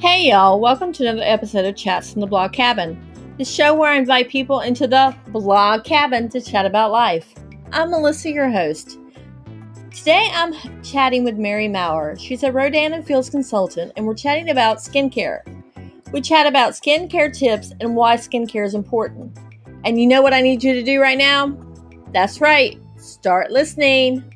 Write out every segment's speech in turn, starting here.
Hey y'all, welcome to another episode of Chats from the Blog Cabin, the show where I invite people into the blog cabin to chat about life. I'm Melissa, your host. Today I'm chatting with Mary Maurer. She's a Rodan and Fields consultant, and we're chatting about skincare. We chat about skincare tips and why skincare is important. And you know what I need you to do right now? That's right, start listening.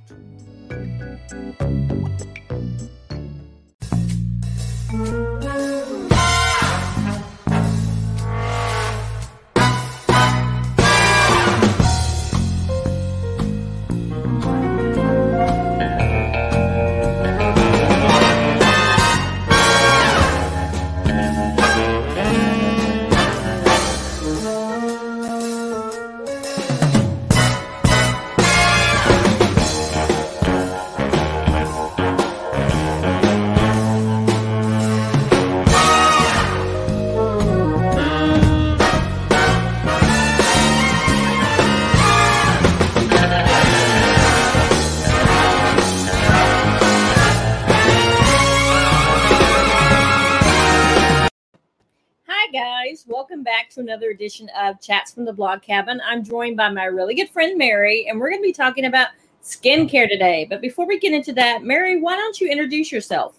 Back to another edition of Chats from the Blog Cabin. I'm joined by my really good friend, Mary, and we're going to be talking about skincare today. But before we get into that, Mary, why don't you introduce yourself?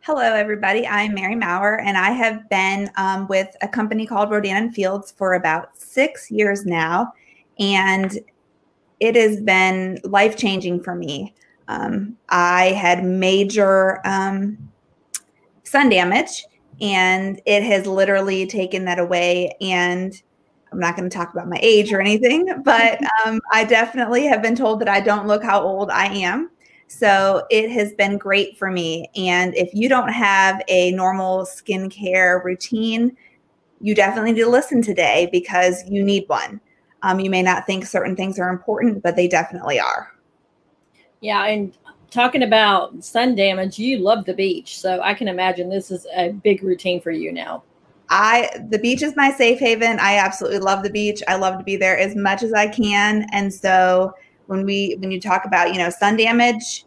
Hello, everybody. I'm Mary Maurer, and I have been um, with a company called Rodan and Fields for about six years now, and it has been life changing for me. Um, I had major um, sun damage, and it has literally taken that away. And I'm not going to talk about my age or anything, but um, I definitely have been told that I don't look how old I am. So it has been great for me. And if you don't have a normal skincare routine, you definitely need to listen today because you need one. Um, you may not think certain things are important, but they definitely are. Yeah, and talking about sun damage, you love the beach. So I can imagine this is a big routine for you now. I the beach is my safe haven. I absolutely love the beach. I love to be there as much as I can. And so when we when you talk about, you know, sun damage,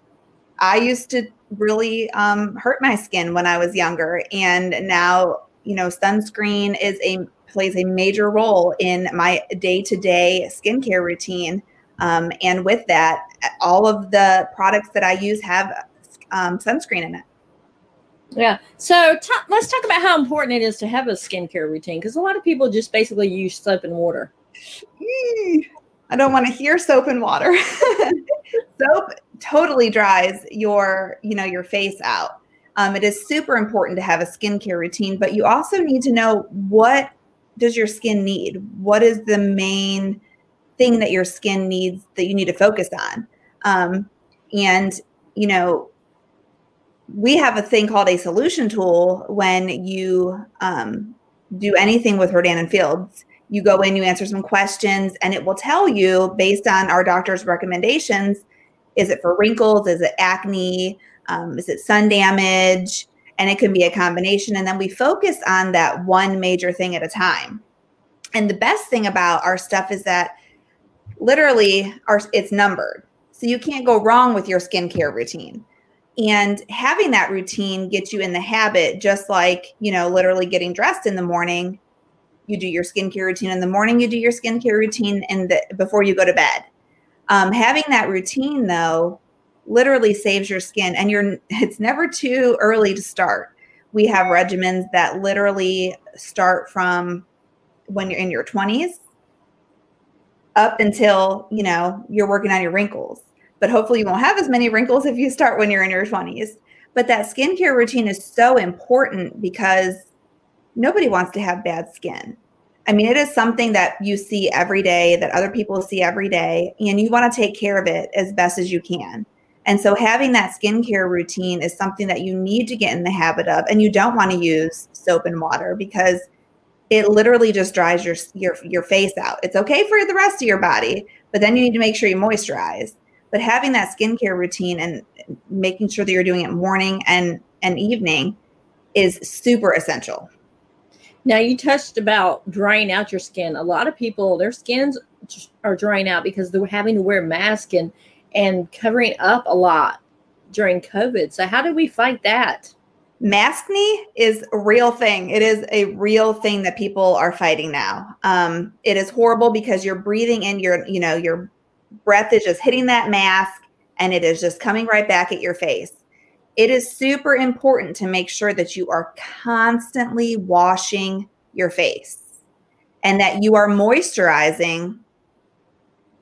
I used to really um, hurt my skin when I was younger. And now, you know, sunscreen is a plays a major role in my day-to-day skincare routine. Um, and with that, all of the products that I use have um, sunscreen in it. Yeah. So t- let's talk about how important it is to have a skincare routine because a lot of people just basically use soap and water. I don't want to hear soap and water. soap totally dries your, you know, your face out. Um, it is super important to have a skincare routine, but you also need to know what does your skin need? What is the main thing that your skin needs that you need to focus on? Um, and you know, we have a thing called a solution tool when you um, do anything with Rodan and Fields. You go in, you answer some questions, and it will tell you based on our doctor's recommendations is it for wrinkles? Is it acne? Um, is it sun damage? And it can be a combination. And then we focus on that one major thing at a time. And the best thing about our stuff is that literally our, it's numbered. So you can't go wrong with your skincare routine. And having that routine gets you in the habit, just like, you know, literally getting dressed in the morning. You do your skincare routine in the morning, you do your skincare routine in the, before you go to bed. Um, having that routine, though, literally saves your skin, and you're it's never too early to start. We have regimens that literally start from when you're in your 20s up until you know you're working on your wrinkles but hopefully you won't have as many wrinkles if you start when you're in your 20s. But that skincare routine is so important because nobody wants to have bad skin. I mean, it is something that you see every day, that other people see every day, and you want to take care of it as best as you can. And so, having that skincare routine is something that you need to get in the habit of, and you don't want to use soap and water because it literally just dries your your your face out. It's okay for the rest of your body, but then you need to make sure you moisturize. But having that skincare routine and making sure that you're doing it morning and and evening is super essential. Now you touched about drying out your skin. A lot of people their skins are drying out because they're having to wear masks and and covering up a lot during covid. So how do we fight that maskne is a real thing. It is a real thing that people are fighting now. Um, it is horrible because you're breathing in your, you know, your breath is just hitting that mask and it is just coming right back at your face. It is super important to make sure that you are constantly washing your face and that you are moisturizing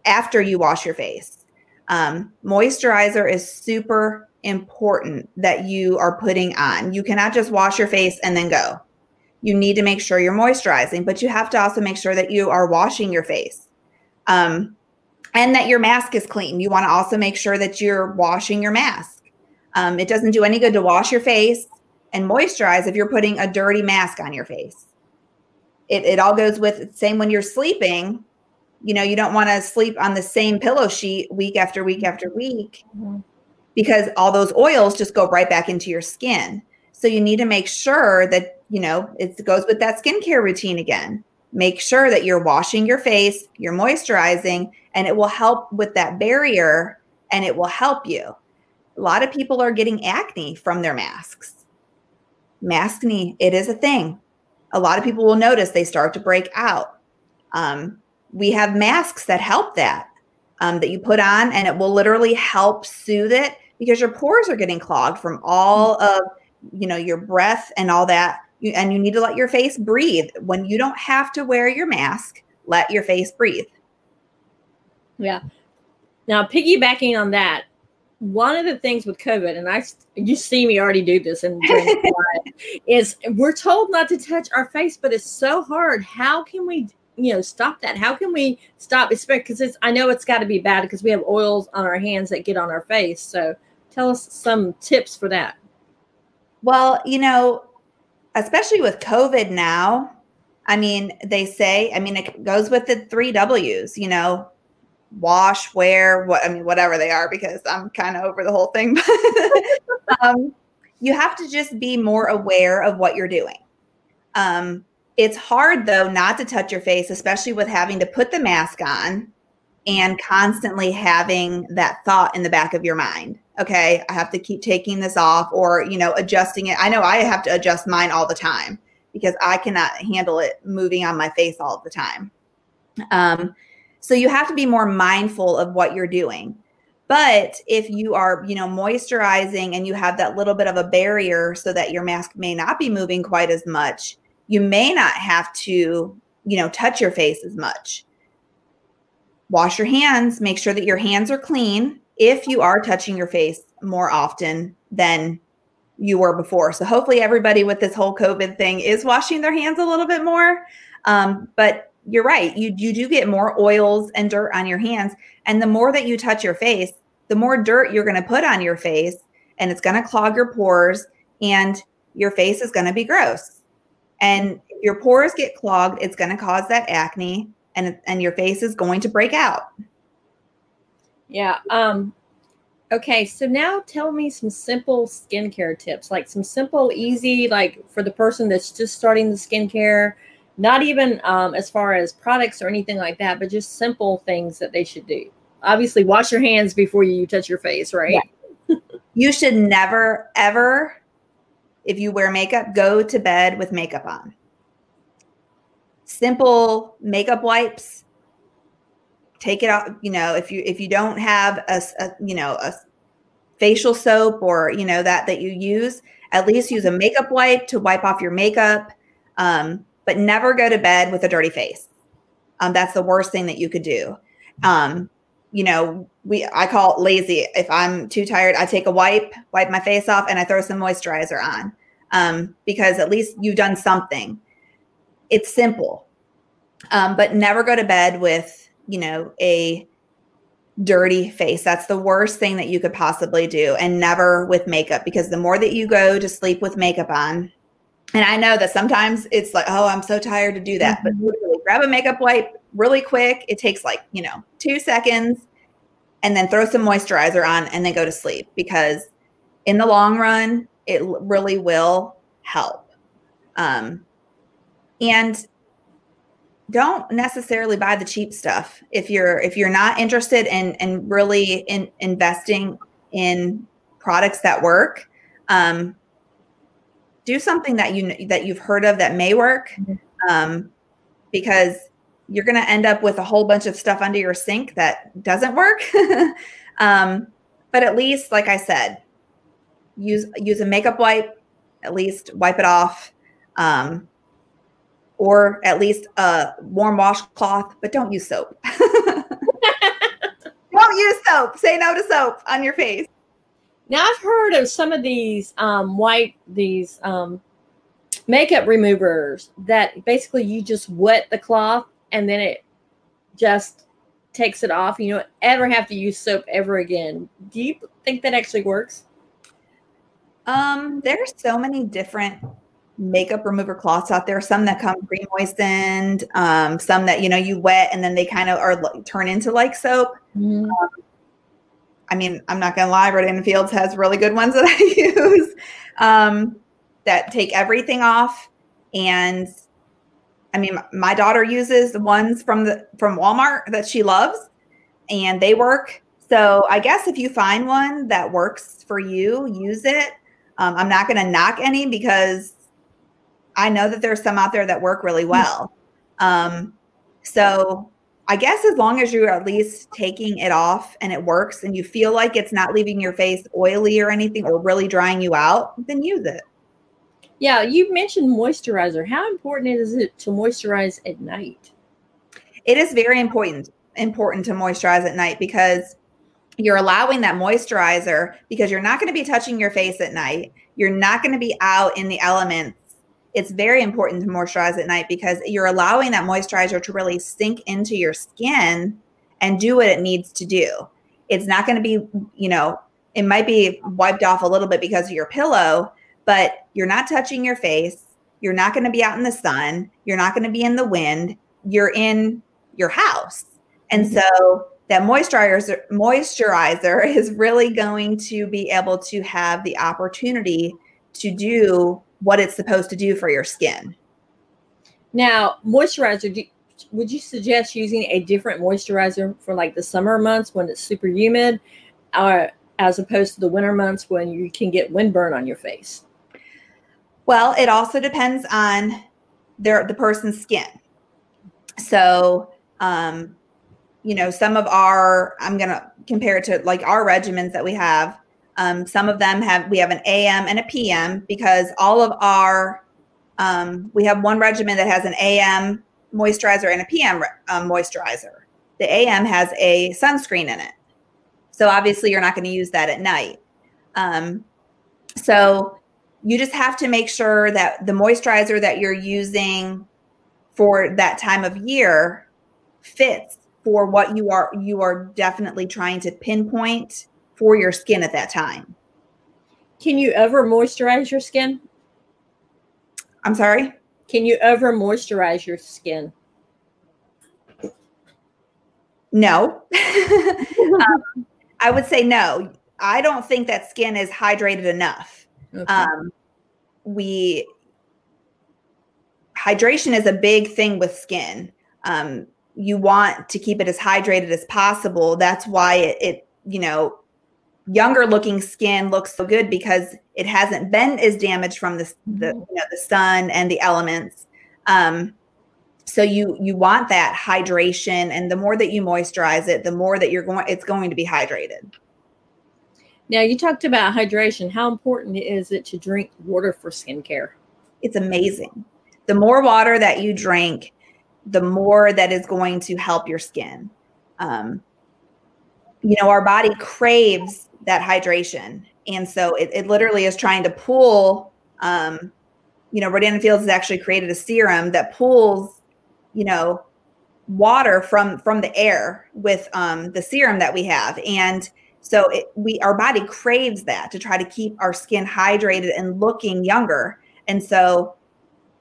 after you wash your face. Um, moisturizer is super important that you are putting on. You cannot just wash your face and then go. You need to make sure you're moisturizing, but you have to also make sure that you are washing your face. Um, and that your mask is clean. You want to also make sure that you're washing your mask. Um, it doesn't do any good to wash your face and moisturize if you're putting a dirty mask on your face. It, it all goes with same when you're sleeping. You know, you don't want to sleep on the same pillow sheet week after week after week. Mm-hmm because all those oils just go right back into your skin. So you need to make sure that, you know, it goes with that skincare routine again. Make sure that you're washing your face, you're moisturizing, and it will help with that barrier and it will help you. A lot of people are getting acne from their masks. Maskne, it is a thing. A lot of people will notice they start to break out. Um, we have masks that help that, um, that you put on, and it will literally help soothe it because your pores are getting clogged from all mm. of you know your breath and all that. You, and you need to let your face breathe. When you don't have to wear your mask let your face breathe. Yeah. Now piggybacking on that one of the things with covid and i you see me already do this and is we're told not to touch our face but it's so hard. How can we you know stop that? How can we stop? Because it's i know it's got to be bad because we have oils on our hands that get on our face. So tell us some tips for that. Well, you know, especially with COVID now, I mean, they say, I mean, it goes with the three W's, you know, wash, wear, what, I mean, whatever they are, because I'm kind of over the whole thing. um, you have to just be more aware of what you're doing. Um, it's hard though not to touch your face, especially with having to put the mask on and constantly having that thought in the back of your mind okay, I have to keep taking this off or, you know, adjusting it. I know I have to adjust mine all the time because I cannot handle it moving on my face all the time. Um, so you have to be more mindful of what you're doing. But if you are, you know, moisturizing and you have that little bit of a barrier so that your mask may not be moving quite as much, you may not have to, you know, touch your face as much. Wash your hands, make sure that your hands are clean if you are touching your face more often than you were before. So hopefully everybody with this whole COVID thing is washing their hands a little bit more. Um, but you're right. You you do get more oils and dirt on your hands, and the more that you touch your face, the more dirt you're going to put on your face, and it's going to clog your pores, and your face is going to be gross. And your pores get clogged, it's going to cause that acne, and and your face is going to break out. Yeah. Um, okay. So now tell me some simple skincare tips, like some simple, easy, like for the person that's just starting the skincare, not even um, as far as products or anything like that, but just simple things that they should do. Obviously, wash your hands before you touch your face, right? Yeah. you should never, ever, if you wear makeup, go to bed with makeup on. Simple makeup wipes. Take it off you know if you if you don't have a, a, you know a facial soap or you know that that you use at least use a makeup wipe to wipe off your makeup um, but never go to bed with a dirty face. Um, that's the worst thing that you could do. Um, you know we i call it lazy. If i'm too tired i take a wipe wipe my face off and i throw some moisturizer on. Um, because at least you've done something it's simple um, but never go to bed with you know, a dirty face. That's the worst thing that you could possibly do. And never with makeup, because the more that you go to sleep with makeup on, and I know that sometimes it's like, oh, I'm so tired to do that. Mm-hmm. But literally grab a makeup wipe really quick. It takes like, you know, two seconds and then throw some moisturizer on and then go to sleep because in the long run, it really will help. Um, and don't necessarily buy the cheap stuff if you're if you're not interested in in really in investing in products that work um do something that you that you've heard of that may work, mm-hmm. um, because you're going to end up with a whole bunch of stuff under your sink that doesn't work. um, but at least, like I said, use use a makeup wipe. At least wipe it off, um, or at least a warm washcloth. But don't use soap. don't use soap. Say no to soap on your face. Now I've heard of some of these um, white these um, makeup removers that basically you just wet the cloth and then it just takes it off. You don't ever have to use soap ever again. Do you think that actually works? Um, there's so many different makeup remover cloths out there. Some that come pre-moistened, um, some that you know you wet and then they kind of are turn into like soap. Mm-hmm. Um, I mean, I'm not gonna lie, Rodan Fields has really good ones that I use um, that take everything off. And I mean, my daughter uses the ones from the from Walmart that she loves, and they work. So I guess if you find one that works for you, use it. Um, I'm not going to knock any because I know that there's some out there that work really well. Um, so I guess as long as you're at least taking it off and it works and you feel like it's not leaving your face oily or anything or really drying you out, then use it. Yeah, you mentioned moisturizer. How important is it to moisturize at night? It is very important important to moisturize at night because you're allowing that moisturizer because you're not going to be touching your face at night. You're not going to be out in the elements it's very important to moisturize at night because you're allowing that moisturizer to really sink into your skin and do what it needs to do. It's not going to be, you know, it might be wiped off a little bit because of your pillow, but you're not touching your face. You're not going to be out in the sun. You're not going to be in the wind. You're in your house. And mm-hmm. so that moisturizer moisturizer is really going to be able to have the opportunity to do what it's supposed to do for your skin. Now, moisturizer, do, would you suggest using a different moisturizer for like the summer months when it's super humid, or as opposed to the winter months when you can get windburn on your face? Well, it also depends on their the person's skin. So, um, you know, some of our I'm gonna compare it to like our regimens that we have. Um, some of them have we have an AM and a PM because all of our um, we have one regimen that has an AM moisturizer and a PM um, moisturizer. The AM has a sunscreen in it, so obviously you're not going to use that at night. Um, so you just have to make sure that the moisturizer that you're using for that time of year fits for what you are you are definitely trying to pinpoint for your skin at that time. Can you ever moisturize your skin? I'm sorry? Can you ever moisturize your skin? No. um, I would say no. I don't think that skin is hydrated enough. Okay. Um, we hydration is a big thing with skin. Um, you want to keep it as hydrated as possible. That's why it, it you know, younger looking skin looks so good because it hasn't been as damaged from the, the mm-hmm. you know the sun and the elements. Um, so you you want that hydration and the more that you moisturize it the more that you're going it's going to be hydrated. Now you talked about hydration. How important is it to drink water for skincare? It's amazing. The more water that you drink the more that is going to help your skin. Um, you know our body craves that hydration. And so it, it literally is trying to pull, um, you know, Rodan Fields has actually created a serum that pulls, you know, water from from the air with um, the serum that we have. And so it, we our body craves that to try to keep our skin hydrated and looking younger. And so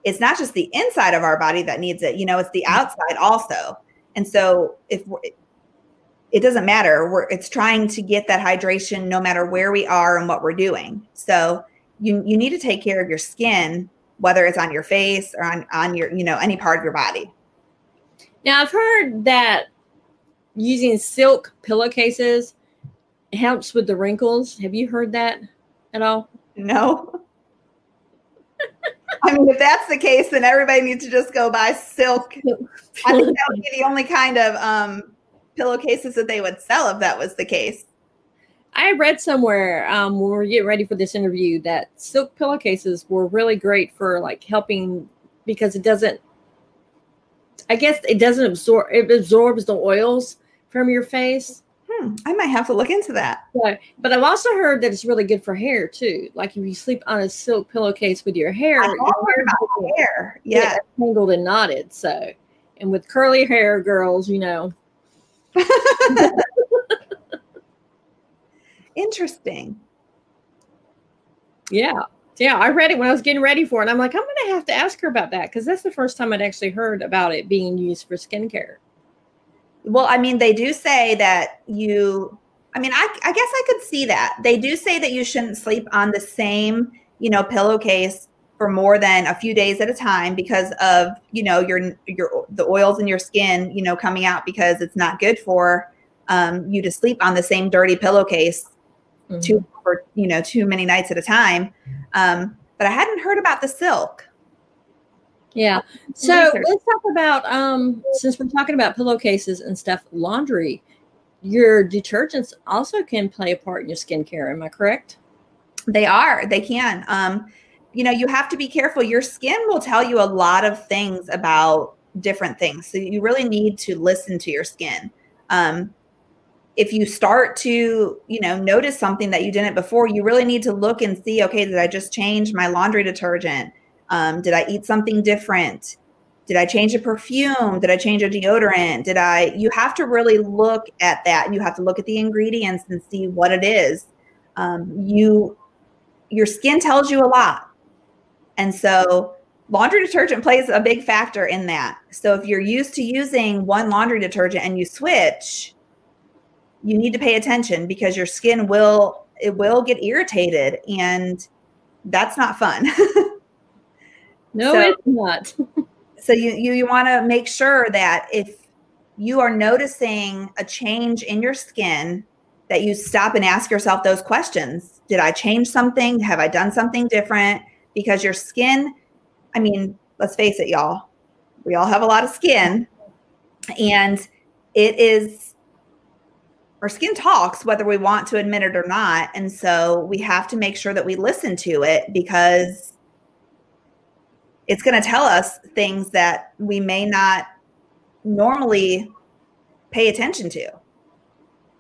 it's not just the inside of our body that needs it, you know, it's the outside also. And so if it doesn't matter. We're it's trying to get that hydration no matter where we are and what we're doing. So you you need to take care of your skin, whether it's on your face or on on your you know any part of your body. Now I've heard that using silk pillowcases helps with the wrinkles. Have you heard that at all? No. I mean, if that's the case, then everybody needs to just go buy silk. I think that would be the only kind of um, pillowcases that they would sell if that was the case. I read somewhere um, when we were getting ready for this interview that silk pillowcases were really great for like helping because it doesn't. I guess it doesn't absorb. It absorbs the oils from your face. Hmm, I might have to look into that. Yeah, but I've also heard that it's really good for hair too. Like if you sleep on a silk pillowcase with your hair, your hair. Yeah. yeah, tangled and knotted. So, and with curly hair, girls, you know, Interesting. yeah, yeah. I read it when I was getting ready for it. And I'm like, I'm going to have to ask her about that because that's the first time I'd actually heard about it being used for skincare. Well, I mean, they do say that you, I mean, I, I guess I could see that. They do say that you shouldn't sleep on the same, you know, pillowcase for more than a few days at a time because of, you know, your, your, the oils in your skin, you know, coming out because it's not good for um, you to sleep on the same dirty pillowcase Mm-hmm. too for, you know, too many nights at a time. Um, but I hadn't heard about the silk. Yeah. So let's talk about um since we're talking about pillowcases and stuff, laundry. Your detergents also can play a part in your skincare. Am I correct? They are. They can. Um, you know, you have to be careful. Your skin will tell you a lot of things about different things. So you really need to listen to your skin. Um, if you start to, you know, notice something that you didn't before, you really need to look and see, okay, did I just change my laundry detergent? Um, did I eat something different? Did I change a perfume? Did I change a deodorant? Did I? You have to really look at that. You have to look at the ingredients and see what it is. Um, you, your skin tells you a lot, and so laundry detergent plays a big factor in that. So if you're used to using one laundry detergent and you switch, you need to pay attention because your skin will it will get irritated and that's not fun. No, So- it's not. so you you, you want to make sure that if you are noticing a change in your skin that you stop and ask yourself those questions did i change something have i done something different because your skin i mean let's face it y'all we all have a lot of skin and it is our skin talks whether we want to admit it or not and so we have to make sure that we listen to it because it's going to tell us things that we may not normally pay attention to.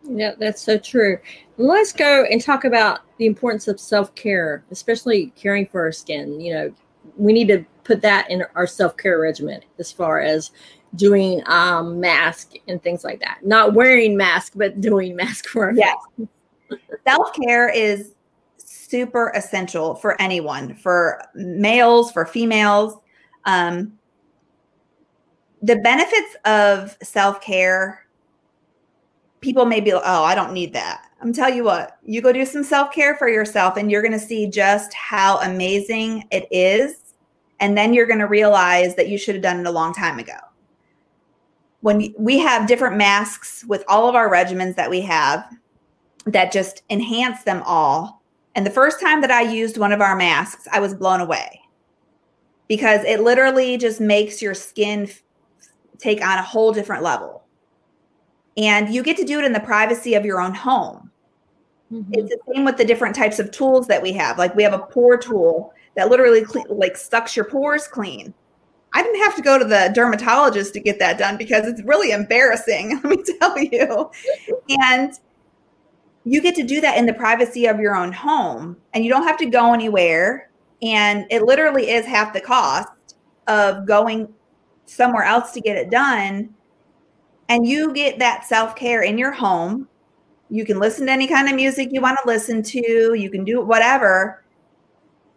Yeah, that's so true. Let's go and talk about the importance of self care, especially caring for our skin. You know, we need to put that in our self care regimen as far as doing um, mask and things like that. Not wearing mask, but doing mask for our Yes. Self care is super essential for anyone, for males, for females. Um, the benefits of self care, people may be like, oh, I don't need that. I'm tell you what, you go do some self care for yourself, and you're going to see just how amazing it is. And then you're going to realize that you should have done it a long time ago. When we have different masks with all of our regimens that we have, that just enhance them all. And the first time that I used one of our masks, I was blown away because it literally just makes your skin take on a whole different level. And you get to do it in the privacy of your own home. Mhm. It's the same with the different types of tools that we have. Like we have a pore tool that literally like sucks your pores clean. I didn't have to go to the dermatologist to get that done because it's really embarrassing, let me tell you. And you get to do that in the privacy of your own home and you don't have to go anywhere and it literally is half the cost of going somewhere else to get it done and you get that self-care in your home you can listen to any kind of music you want to listen to you can do whatever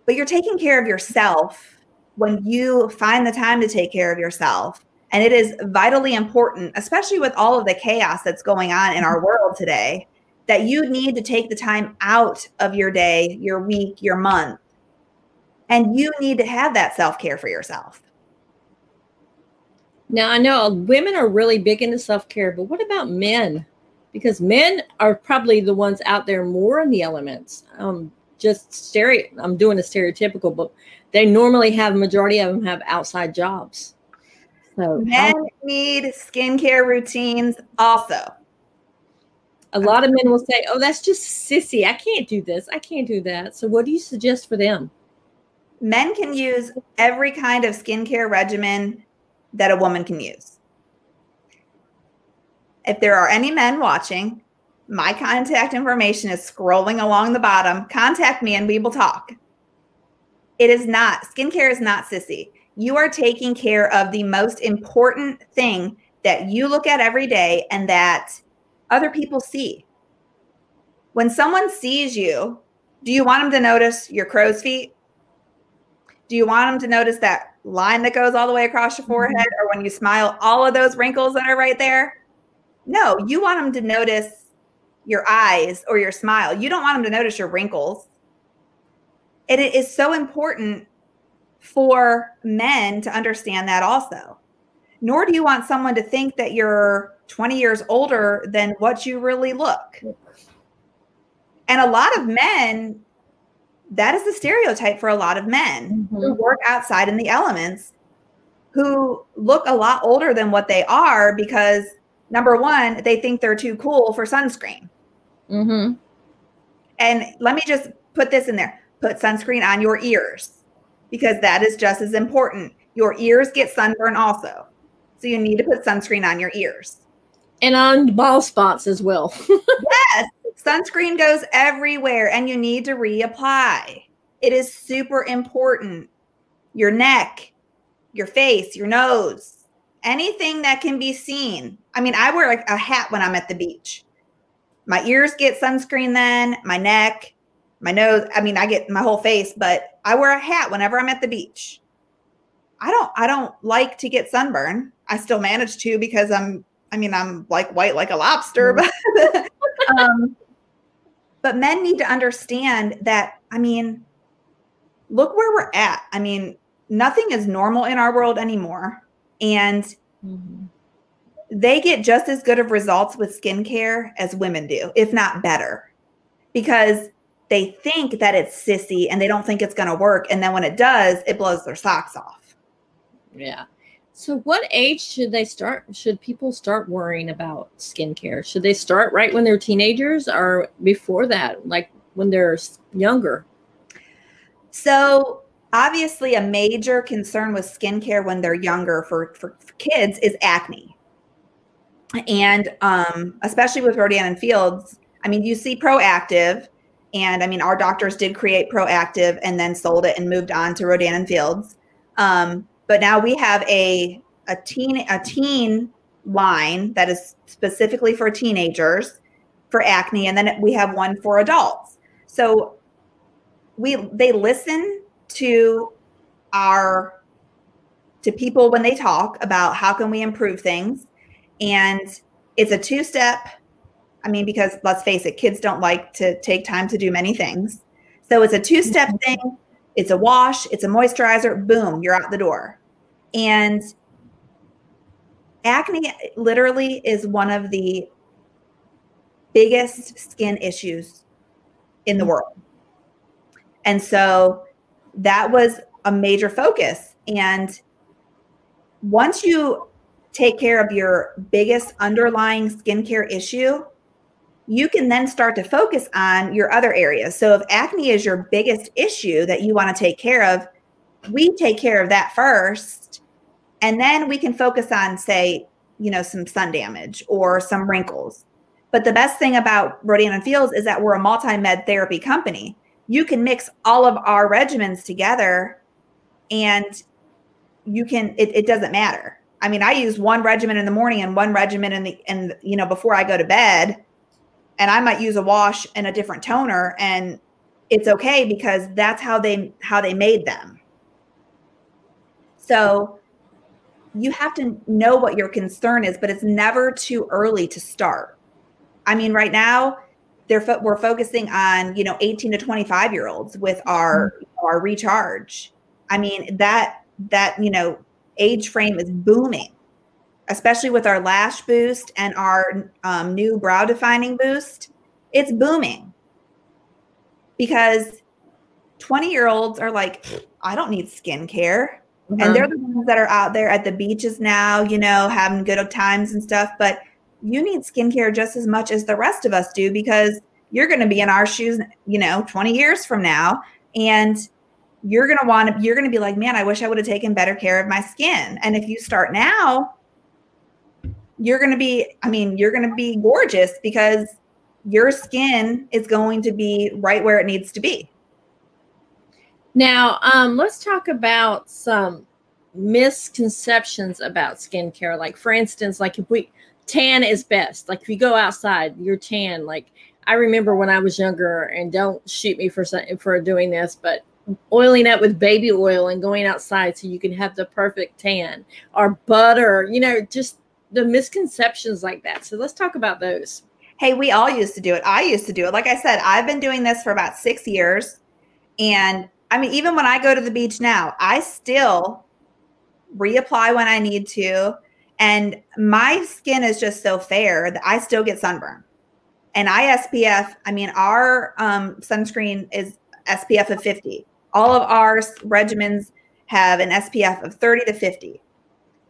but you're taking care of yourself when you find the time to take care of yourself and it is vitally important especially with all of the chaos that's going on in our world today that you need to take the time out of your day, your week, your month. And you need to have that self care for yourself. Now I know women are really big into self care, but what about men? Because men are probably the ones out there more in the elements. Um, just stereo. I'm doing a stereotypical, but they normally have majority of them have outside jobs. So men need skincare routines also. A lot of men will say, "Oh, that's just sissy. I can't do this. I can't do that." So, what do you suggest for them? Men can use every kind of skincare regimen that a woman can use. If there are any men watching, my contact information is scrolling along the bottom. Contact me and we will talk. It is not, skincare is not sissy. You are taking care of the most important thing that you look at every day and that other people see. When someone sees you, do you want them to notice your crow's feet? Do you want them to notice that line that goes all the way across your mm-hmm. forehead or when you smile, all of those wrinkles that are right there? No, you want them to notice your eyes or your smile. You don't want them to notice your wrinkles. And it is so important for men to understand that also. Nor do you want someone to think that you're 20 years older than what you really look. And a lot of men, that is the stereotype for a lot of men mm-hmm. who work outside in the elements who look a lot older than what they are because number one, they think they're too cool for sunscreen. Mm-hmm. And let me just put this in there put sunscreen on your ears because that is just as important. Your ears get sunburn also. So you need to put sunscreen on your ears. And on bald spots as well. yes. Sunscreen goes everywhere and you need to reapply. It is super important. Your neck, your face, your nose, anything that can be seen. I mean, I wear a hat when I'm at the beach. My ears get sunscreen then, my neck, my nose. I mean, I get my whole face, but I wear a hat whenever I'm at the beach. I don't I don't like to get sunburn. I still manage to because I'm I mean, I'm like white like a lobster, mm-hmm. but um, but men need to understand that I mean, look where we're at. I mean, nothing is normal in our world anymore. And mm-hmm they get just as good of results with skincare as women do, if not better, because they think that it's sissy and they don't think it's going to work. And then when it does, it blows their socks off. Yeah. So, what age should they start? Should people start worrying about skincare? Should they start right when they're teenagers or before that, like when they're younger? So, obviously, a major concern with skincare when they're younger for, for, kids is acne and um, especially with Rodan and Fields, I mean, you see Proactiv, and I mean, our doctors did create Proactiv and then sold it and moved on to Rodan and Fields. Um, but now we have a a teen a teen line that is specifically for teenagers for acne, and then we have one for adults. So we they listen to our to people when they talk about how can we improve things and it's a two step. I mean, because let's face it, kids don't like to take time to do many things. So it's a two step mm-hmm. thing. It's a wash, it's a moisturizer, boom, you're out the door. And acne literally is one of the biggest skin issues in the world. And so that was a major focus. And once you take care of your biggest underlying skincare issue, you can then start to focus on your other areas. So if acne is your biggest issue that you want to take care of, we take care of that first. And then we can focus on, say, you know, some sun damage or some wrinkles. But the best thing about Rodan and Fields is that we're a multi-med therapy company. You can mix all of our regimens together and you can it, it doesn't matter I mean, I use one regimen in the morning and one regimen in the and you know before I go to bed, and I might use a wash and a different toner, and it's okay because that's how they how they made them. So you have to know what your concern is, but it's never too early to start. I mean, right now they're fo- we're focusing on you know 18 to 25 year olds with our mm-hmm. our recharge. I mean that that you know age frame is booming, especially with our lash boost and our um, new brow defining boost. It's booming because 20 year olds are like, I don't need skincare. Mm-hmm. And they're the ones that are out there at the beaches now, you know, having good times and stuff. But you need skincare just as much as the rest of us do because you're going to be in our shoes, you know, 20 years from now. And you're going to want to, you're going to be like, man, I wish I would have taken better care of my skin. And if you start now, you're going to be, I mean, you're going to be gorgeous because your skin is going to be right where it needs to be. Now, um, let's talk about some misconceptions about skincare. Like, for instance, like if we tan is best. Like if you go outside, you're tan. Like I remember when I was younger, and don't shoot me for for doing this, but oiling up with baby oil and going outside so you can have the perfect tan or butter. You know, just the misconceptions like that. So let's talk about those. Hey, we all used to do it. I used to do it. Like I said, I've been doing this for about six years. And I mean, even when I go to the beach now, I still reapply when I need to. And my skin is just so fair that I still get sunburn. And I SPF, I mean, our um, sunscreen is SPF of 50. All of our regimens have an SPF of 30 to 50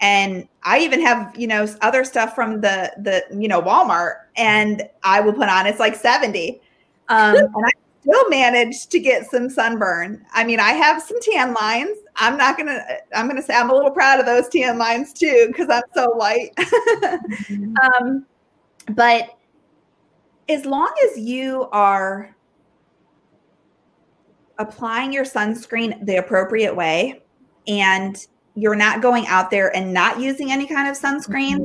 and I even have you know other stuff from the the you know Walmart, and I will put on it's like seventy, um, and I still manage to get some sunburn. I mean, I have some tan lines. I'm not gonna. I'm gonna say I'm a little proud of those tan lines too because I'm so light. mm-hmm. um, but as long as you are applying your sunscreen the appropriate way and you're not going out there and not using any kind of sunscreen, mm-hmm.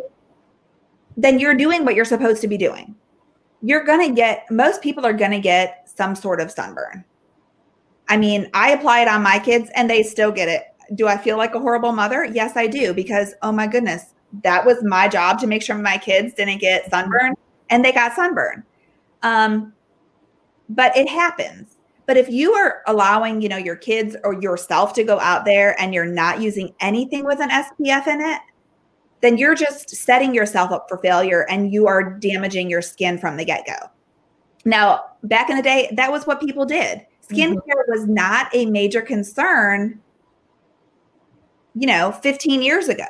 then you're doing what you're supposed to be doing. You're going to get, most people are going to get some sort of sunburn. I mean, I apply it on my kids and they still get it. Do I feel like a horrible mother? Yes, I do, because oh my goodness, that was my job to make sure my kids didn't get sunburn and they got sunburn. Um, but it happens. But if you are allowing, you know, your kids or yourself to go out there and you're not using anything with an SPF in it, then you're just setting yourself up for failure and you are damaging your skin from the get-go. Now, back in the day, that was what people did. Skincare mm-hmm. was not a major concern, you know, 15 years ago.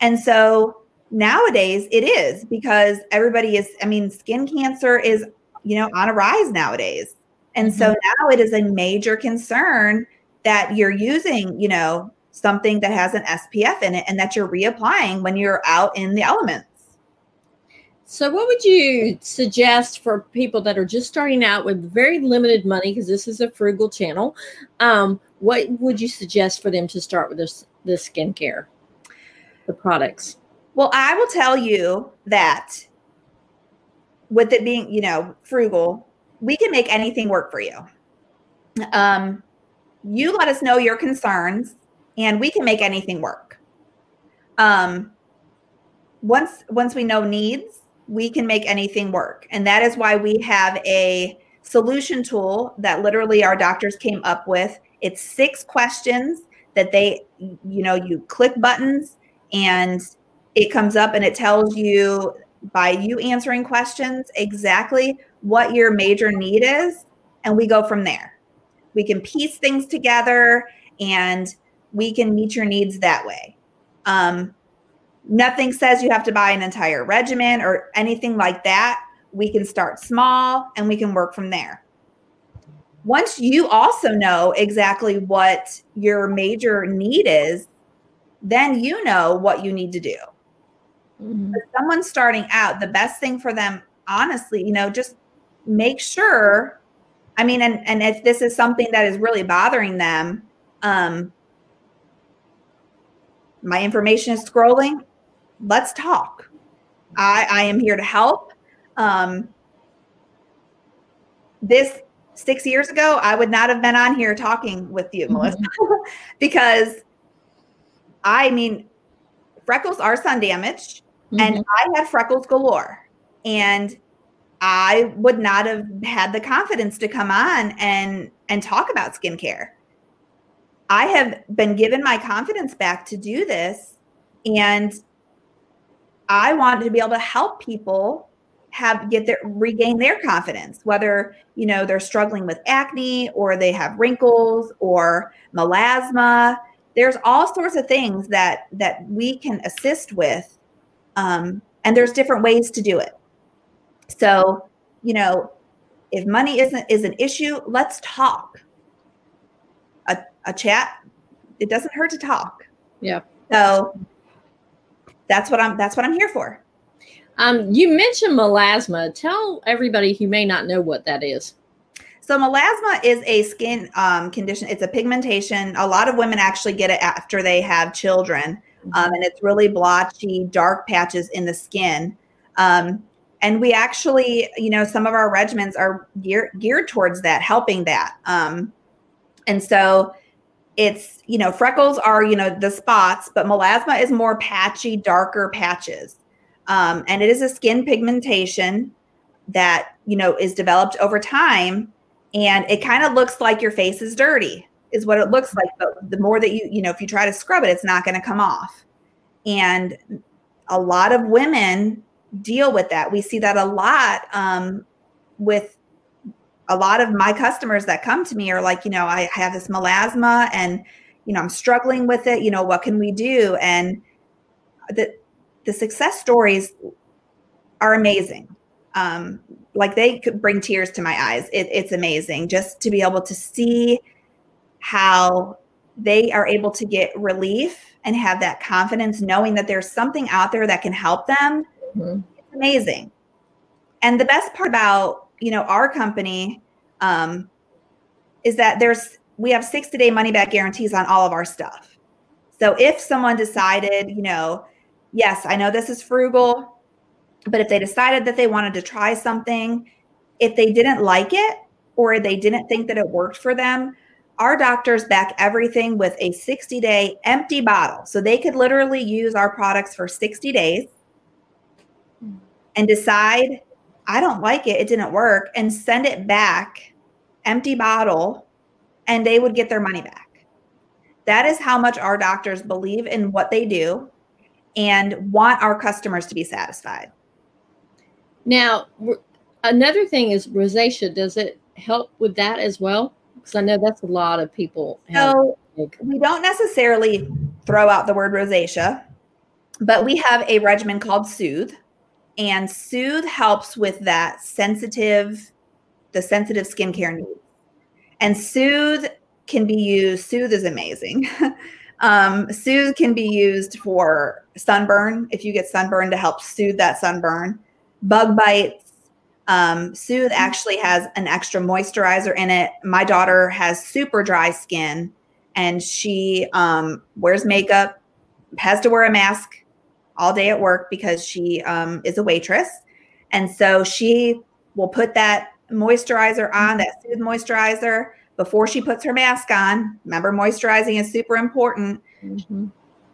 And so nowadays it is because everybody is, I mean, skin cancer is, you know, on a rise nowadays. And mm-hmm. so now it is a major concern that you're using, you know, something that has an SPF in it and that you're reapplying when you're out in the elements. So, what would you suggest for people that are just starting out with very limited money? Because this is a frugal channel. Um, what would you suggest for them to start with this this skincare, the products? Well, I will tell you that with it being, you know, frugal, we can make anything work for you. Um, you let us know your concerns and we can make anything work. Um, once once we know needs, we can make anything work. And that is why we have a solution tool that literally our doctors came up with. It's six questions that they, you know, you click buttons and it comes up and it tells you by you answering questions exactly what your major need is, and we go from there. We can piece things together and we can meet your needs that way. Um, nothing says you have to buy an entire regimen or anything like that. We can start small and we can work from there. Once you also know exactly what your major need is, then you know what you need to do. Mm-hmm. someone starting out, the best thing for them, honestly, you know, just make sure. I mean, and and if this is something that is really bothering them, um, my information is scrolling. Let's talk. I I am here to help. Um, this six years ago, I would not have been on here talking with you, mm-hmm. Melissa, because I mean, freckles are sun damaged. Mm-hmm. And I had freckles galore. And I would not have had the confidence to come on and and talk about skincare. I have been given my confidence back to do this and I want to be able to help people have get their regain their confidence whether you know they're struggling with acne or they have wrinkles or melasma there's all sorts of things that that we can assist with um, and there's different ways to do it so you know if money isn't is an issue let's talk a, a chat it doesn't hurt to talk yeah so that's what i'm that's what i'm here for um, you mentioned melasma. Tell everybody who may not know what that is. So melasma is a skin um, condition. It's a pigmentation. A lot of women actually get it after they have children, mm-hmm. um, and it's really blotchy, dark patches in the skin. Um, and we actually, you know, some of our regimens are gear, geared towards that, helping that. Um, and so it's, you know, freckles are, you know, the spots, but melasma is more patchy, darker patches. Um, and it is a skin pigmentation that, you know, is developed over time. And it kind of looks like your face is dirty, is what it looks like. But the more that you, you know, if you try to scrub it, it's not going to come off. And a lot of women deal with that. We see that a lot um, with a lot of my customers that come to me are like, you know, I have this melasma and, you know, I'm struggling with it. You know, what can we do? And the the success stories are amazing. Um, like they could bring tears to my eyes. It, it's amazing just to be able to see how they are able to get relief and have that confidence, knowing that there's something out there that can help them. Mm-hmm. It's amazing. And the best part about you know our company um, is that there's we have 60 day money back guarantees on all of our stuff. So if someone decided, you know, yes, I know this is frugal, but if they decided that they wanted to try something, if they didn't like it or they didn't think that it worked for them, our doctors back everything with a 60 day empty bottle. So they could literally use our products for 60 days and decide, I don't like it, it didn't work, and send it back, empty bottle, and they would get their money back. That is how much our doctors believe in what they do and want our customers to be satisfied. Now, another thing is rosacea. Does it help with that as well? Because I know that's a lot of people. So we don't necessarily throw out the word rosacea, but we have a regimen called Soothe, and Soothe helps with that sensitive, the sensitive skincare needs. And Soothe can be used. Soothe is amazing. Um, soothe can be used for sunburn if you get sunburn to help soothe that sunburn. Bug bites. Um, soothe actually has an extra moisturizer in it. My daughter has super dry skin and she um, wears makeup, has to wear a mask all day at work because she um, is a waitress. And so she will put that moisturizer on, that soothe moisturizer before she puts her mask on. Remember, moisturizing is super important mm-hmm.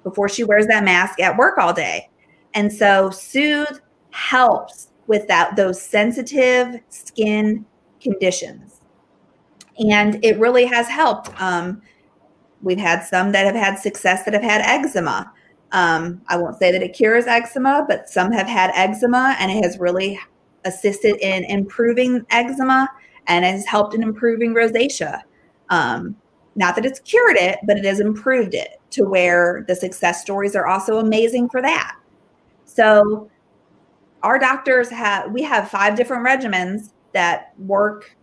before she wears that mask at work all day. And so, Soothe helps with that those sensitive skin conditions, and it really has helped. Um, we've had some that have had success that have had eczema. Um, I won't say that it cures eczema, but some have had eczema, and it has really assisted in improving eczema and has helped in improving rosacea. Um, not that it's cured it, but it has improved it to where the success stories are also amazing for that. So our doctors have we have five different regimens that work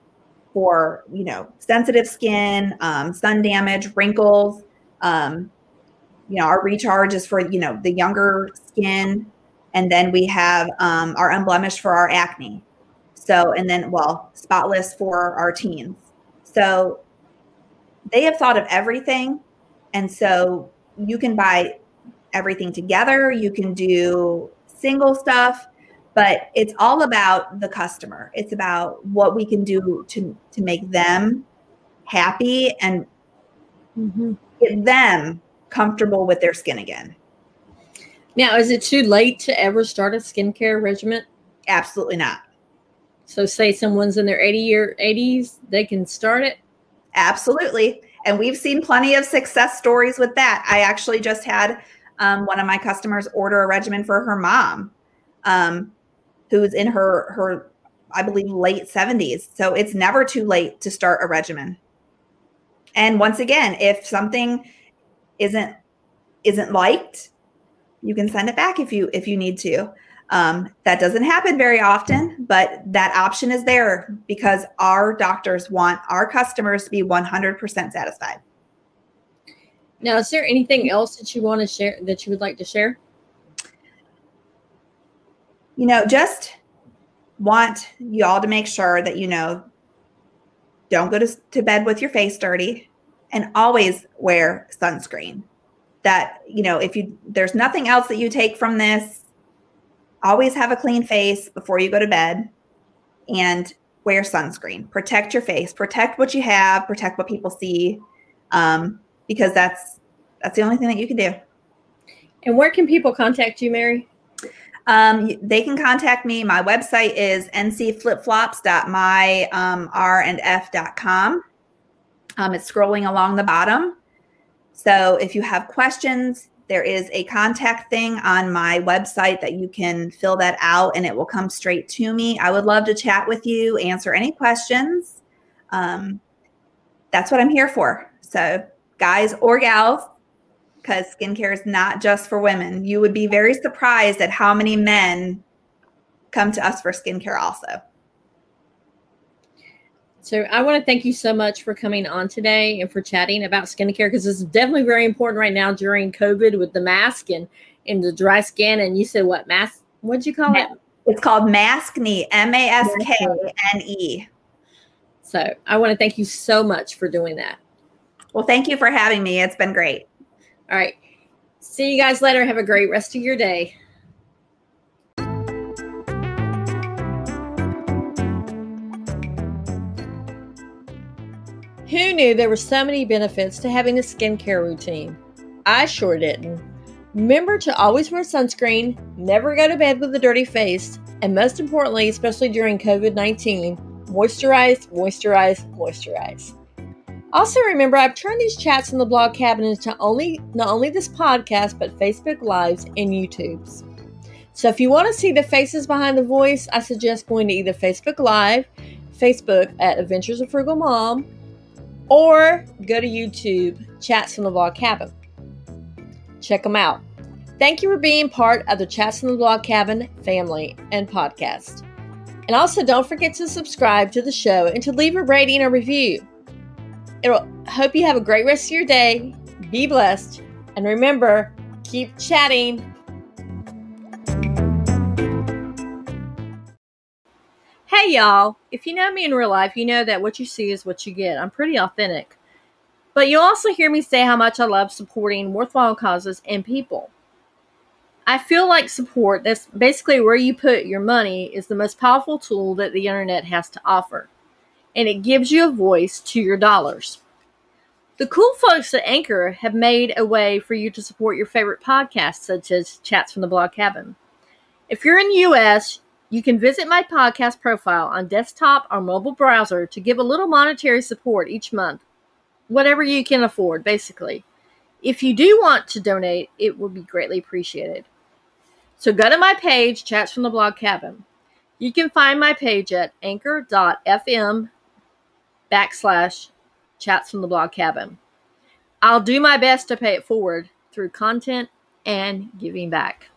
for you know sensitive skin, um, sun damage, wrinkles. Um, you know, our recharge is for you know the younger skin, and then we have um, our unblemished for our acne. So, and then, well, spotless for our teens. So they have thought of everything. And so you can buy everything together, you can do single stuff, but it's all about the customer. It's about what we can do to, to make them happy and mm-hmm. get them comfortable with their skin again. Now, is it too late to ever start a skincare regimen? Absolutely not. So, say someone's in their 80 year 80s, they can start it. Absolutely, and we've seen plenty of success stories with that. I actually just had um, one of my customers order a regimen for her mom. Um, who's in her her I believe late 70s. So it's never too late to start a regimen. And once again, if something isn't isn't liked, you can send it back if you if you need to. Um, that doesn't happen very often, but that option is there because our doctors want our customers to be 100% satisfied. Now, is there anything else that you want to share that you would like to share? You know, just want y'all to make sure that you know don't go to, to bed with your face dirty and always wear sunscreen. That you know if you there's nothing else that you take from this always have a clean face before you go to bed and wear sunscreen. Protect your face. Protect what you have. Protect what people see um, because that's that's the only thing that you can do. And where can people contact you mary? Um, they can contact me. My website is ncflipflops.myrandf.com. Um, it's scrolling along the bottom. So if you have questions, there is a contact thing on my website that you can fill that out and it will come straight to me. I would love to chat with you, answer any questions. Um, that's what I'm here for. So, guys or gals, because skincare is not just for women. You would be very surprised at how many men come to us for skincare also. So I want to thank you so much for coming on today and for chatting about skincare because it's definitely very important right now during COVID with the mask and, and the dry skin. And you said what mask? What'd you call it? It's called Maskne, M A S K N E. So I want to thank you so much for doing that. Well, thank you for having me. It's been great. All right. See you guys later. Have a great rest of your day. Who knew there were so many benefits to having a skincare routine? I sure didn't. Remember to always wear sunscreen, never go to bed with a dirty face, and most importantly, especially during COVID 19, moisturize, moisturize, moisturize. Also, remember I've turned these chats in the blog cabin into only not only this podcast, but Facebook Lives and YouTubes. So if you want to see the faces behind the voice, I suggest going to either Facebook Live, Facebook at Adventures of Frugal Mom, or go to YouTube, Chats in the Blog Cabin. Check them out. Thank you for being part of the Chats in the Blog Cabin family and podcast. And also, don't forget to subscribe to the show and to leave a rating or review. It'll hope you have a great rest of your day. Be blessed. And remember, keep chatting. Hey y'all, if you know me in real life, you know that what you see is what you get. I'm pretty authentic. But you'll also hear me say how much I love supporting worthwhile causes and people. I feel like support, that's basically where you put your money, is the most powerful tool that the internet has to offer and it gives you a voice to your dollars. The cool folks at Anchor have made a way for you to support your favorite podcasts, such as Chats from the Blog Cabin. If you're in the US, you can visit my podcast profile on desktop or mobile browser to give a little monetary support each month, whatever you can afford, basically. If you do want to donate, it would be greatly appreciated. So go to my page, Chats from the Blog Cabin. You can find my page at anchor.fm backslash chats from the blog cabin. I'll do my best to pay it forward through content and giving back.